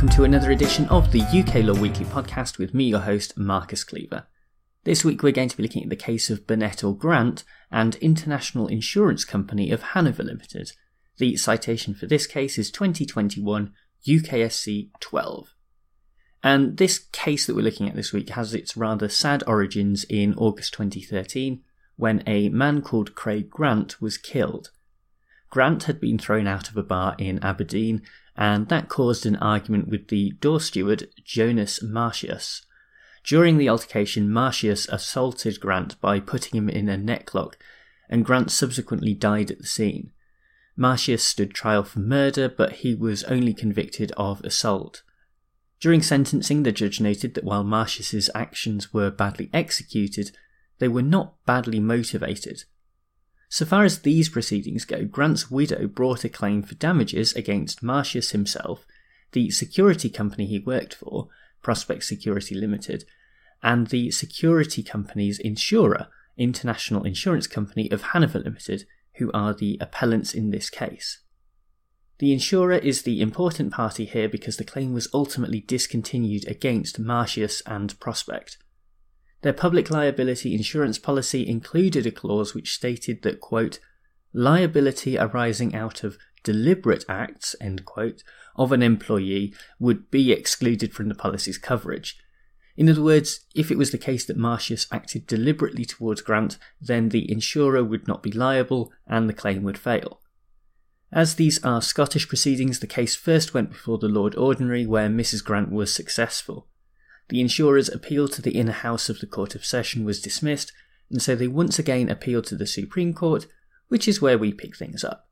welcome to another edition of the UK Law Weekly podcast with me, your host, Marcus Cleaver. This week we're going to be looking at the case of Burnett or Grant and International Insurance Company of Hanover Limited. The citation for this case is 2021 UKSC 12. And this case that we're looking at this week has its rather sad origins in August 2013 when a man called Craig Grant was killed. Grant had been thrown out of a bar in Aberdeen, and that caused an argument with the door steward Jonas Martius. During the altercation, Martius assaulted Grant by putting him in a necklock, and Grant subsequently died at the scene. Martius stood trial for murder, but he was only convicted of assault. During sentencing, the judge noted that while Martius's actions were badly executed, they were not badly motivated. So far as these proceedings go, Grant's widow brought a claim for damages against Martius himself, the security company he worked for, Prospect Security Limited, and the security company's insurer, International Insurance Company of Hanover Limited, who are the appellants in this case. The insurer is the important party here because the claim was ultimately discontinued against Martius and Prospect. Their public liability insurance policy included a clause which stated that, quote, liability arising out of deliberate acts, end quote, of an employee would be excluded from the policy's coverage. In other words, if it was the case that Martius acted deliberately towards Grant, then the insurer would not be liable and the claim would fail. As these are Scottish proceedings, the case first went before the Lord Ordinary, where Mrs. Grant was successful. The insurer's appeal to the inner house of the Court of Session was dismissed, and so they once again appealed to the Supreme Court, which is where we pick things up.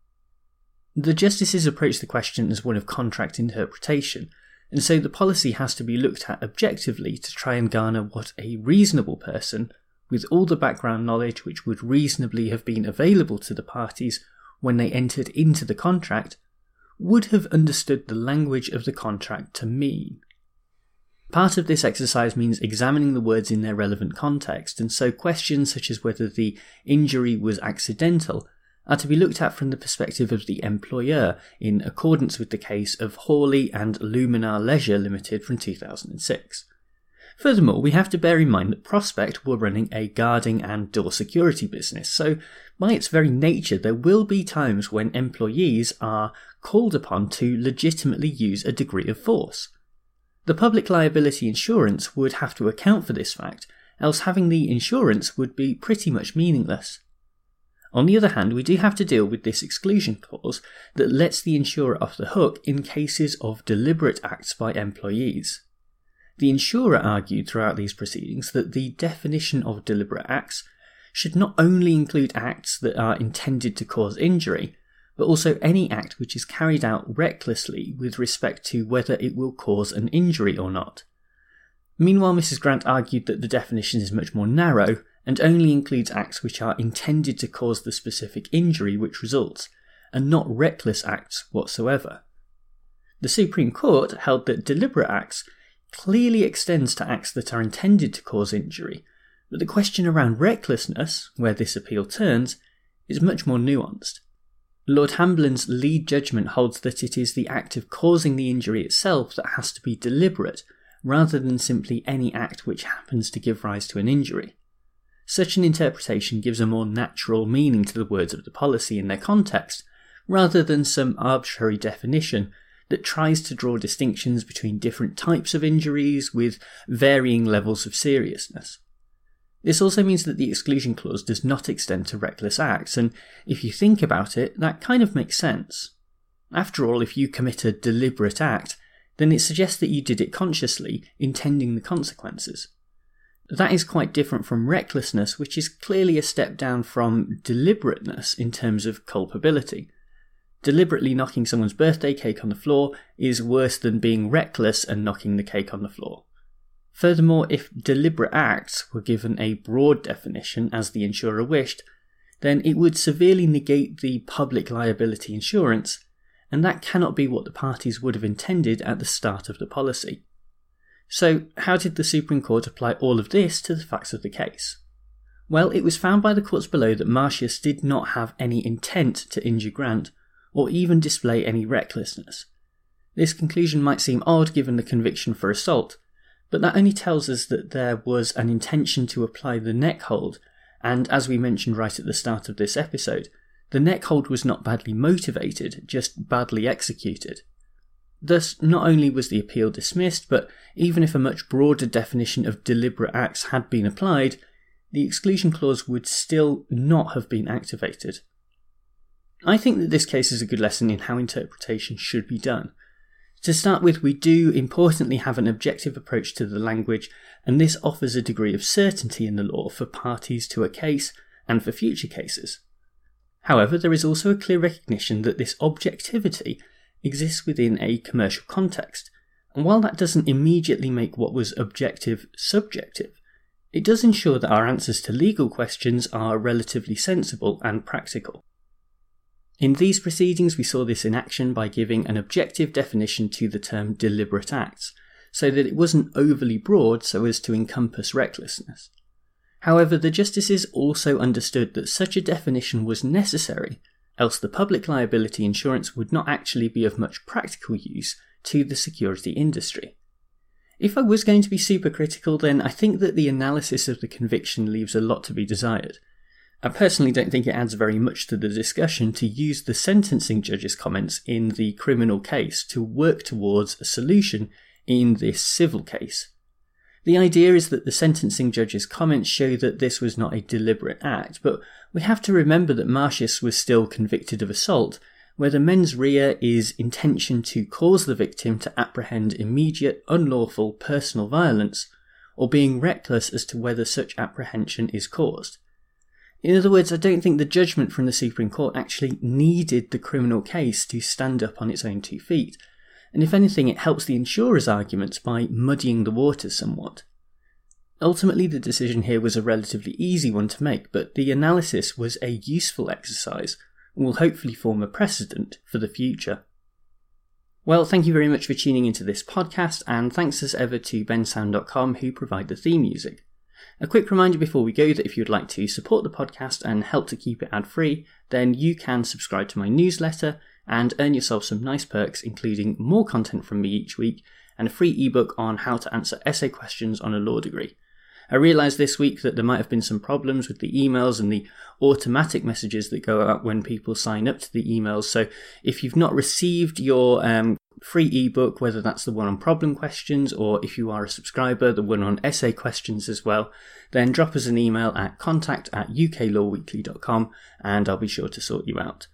The justices approach the question as one of contract interpretation, and so the policy has to be looked at objectively to try and garner what a reasonable person, with all the background knowledge which would reasonably have been available to the parties when they entered into the contract, would have understood the language of the contract to mean. Part of this exercise means examining the words in their relevant context, and so questions such as whether the injury was accidental are to be looked at from the perspective of the employer in accordance with the case of Hawley and Luminar Leisure Limited from 2006. Furthermore, we have to bear in mind that Prospect were running a guarding and door security business, so by its very nature, there will be times when employees are called upon to legitimately use a degree of force. The public liability insurance would have to account for this fact, else having the insurance would be pretty much meaningless. On the other hand, we do have to deal with this exclusion clause that lets the insurer off the hook in cases of deliberate acts by employees. The insurer argued throughout these proceedings that the definition of deliberate acts should not only include acts that are intended to cause injury, but also any act which is carried out recklessly with respect to whether it will cause an injury or not. Meanwhile, Mrs. Grant argued that the definition is much more narrow and only includes acts which are intended to cause the specific injury which results, and not reckless acts whatsoever. The Supreme Court held that deliberate acts clearly extends to acts that are intended to cause injury, but the question around recklessness, where this appeal turns, is much more nuanced. Lord Hamblen's lead judgment holds that it is the act of causing the injury itself that has to be deliberate, rather than simply any act which happens to give rise to an injury. Such an interpretation gives a more natural meaning to the words of the policy in their context, rather than some arbitrary definition that tries to draw distinctions between different types of injuries with varying levels of seriousness. This also means that the exclusion clause does not extend to reckless acts, and if you think about it, that kind of makes sense. After all, if you commit a deliberate act, then it suggests that you did it consciously, intending the consequences. That is quite different from recklessness, which is clearly a step down from deliberateness in terms of culpability. Deliberately knocking someone's birthday cake on the floor is worse than being reckless and knocking the cake on the floor. Furthermore, if deliberate acts were given a broad definition as the insurer wished, then it would severely negate the public liability insurance, and that cannot be what the parties would have intended at the start of the policy. So, how did the Supreme Court apply all of this to the facts of the case? Well, it was found by the courts below that Martius did not have any intent to injure Grant, or even display any recklessness. This conclusion might seem odd given the conviction for assault, but that only tells us that there was an intention to apply the neck hold, and as we mentioned right at the start of this episode, the neck hold was not badly motivated, just badly executed. Thus, not only was the appeal dismissed, but even if a much broader definition of deliberate acts had been applied, the exclusion clause would still not have been activated. I think that this case is a good lesson in how interpretation should be done. To start with, we do importantly have an objective approach to the language, and this offers a degree of certainty in the law for parties to a case and for future cases. However, there is also a clear recognition that this objectivity exists within a commercial context, and while that doesn't immediately make what was objective subjective, it does ensure that our answers to legal questions are relatively sensible and practical. In these proceedings, we saw this in action by giving an objective definition to the term deliberate acts, so that it wasn't overly broad so as to encompass recklessness. However, the justices also understood that such a definition was necessary, else the public liability insurance would not actually be of much practical use to the security industry. If I was going to be super critical, then I think that the analysis of the conviction leaves a lot to be desired. I personally don't think it adds very much to the discussion to use the sentencing judge's comments in the criminal case to work towards a solution in this civil case. The idea is that the sentencing judge's comments show that this was not a deliberate act, but we have to remember that Martius was still convicted of assault, where the mens rea is intention to cause the victim to apprehend immediate, unlawful personal violence, or being reckless as to whether such apprehension is caused. In other words, I don't think the judgment from the Supreme Court actually needed the criminal case to stand up on its own two feet, and if anything, it helps the insurer's arguments by muddying the waters somewhat. Ultimately, the decision here was a relatively easy one to make, but the analysis was a useful exercise and will hopefully form a precedent for the future. Well, thank you very much for tuning into this podcast, and thanks as ever to bensound.com who provide the theme music. A quick reminder before we go that if you'd like to support the podcast and help to keep it ad free, then you can subscribe to my newsletter and earn yourself some nice perks, including more content from me each week and a free ebook on how to answer essay questions on a law degree. I realised this week that there might have been some problems with the emails and the automatic messages that go out when people sign up to the emails. So if you've not received your um, free ebook, whether that's the one on problem questions or if you are a subscriber, the one on essay questions as well, then drop us an email at contact at uklawweekly.com and I'll be sure to sort you out.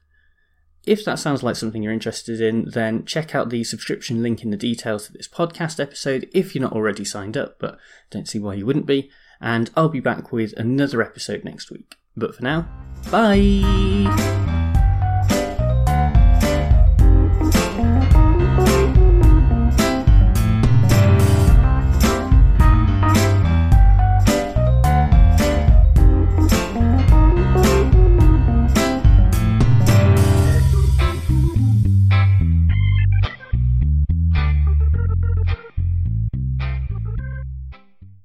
If that sounds like something you're interested in, then check out the subscription link in the details of this podcast episode if you're not already signed up, but don't see why you wouldn't be. And I'll be back with another episode next week. But for now, bye!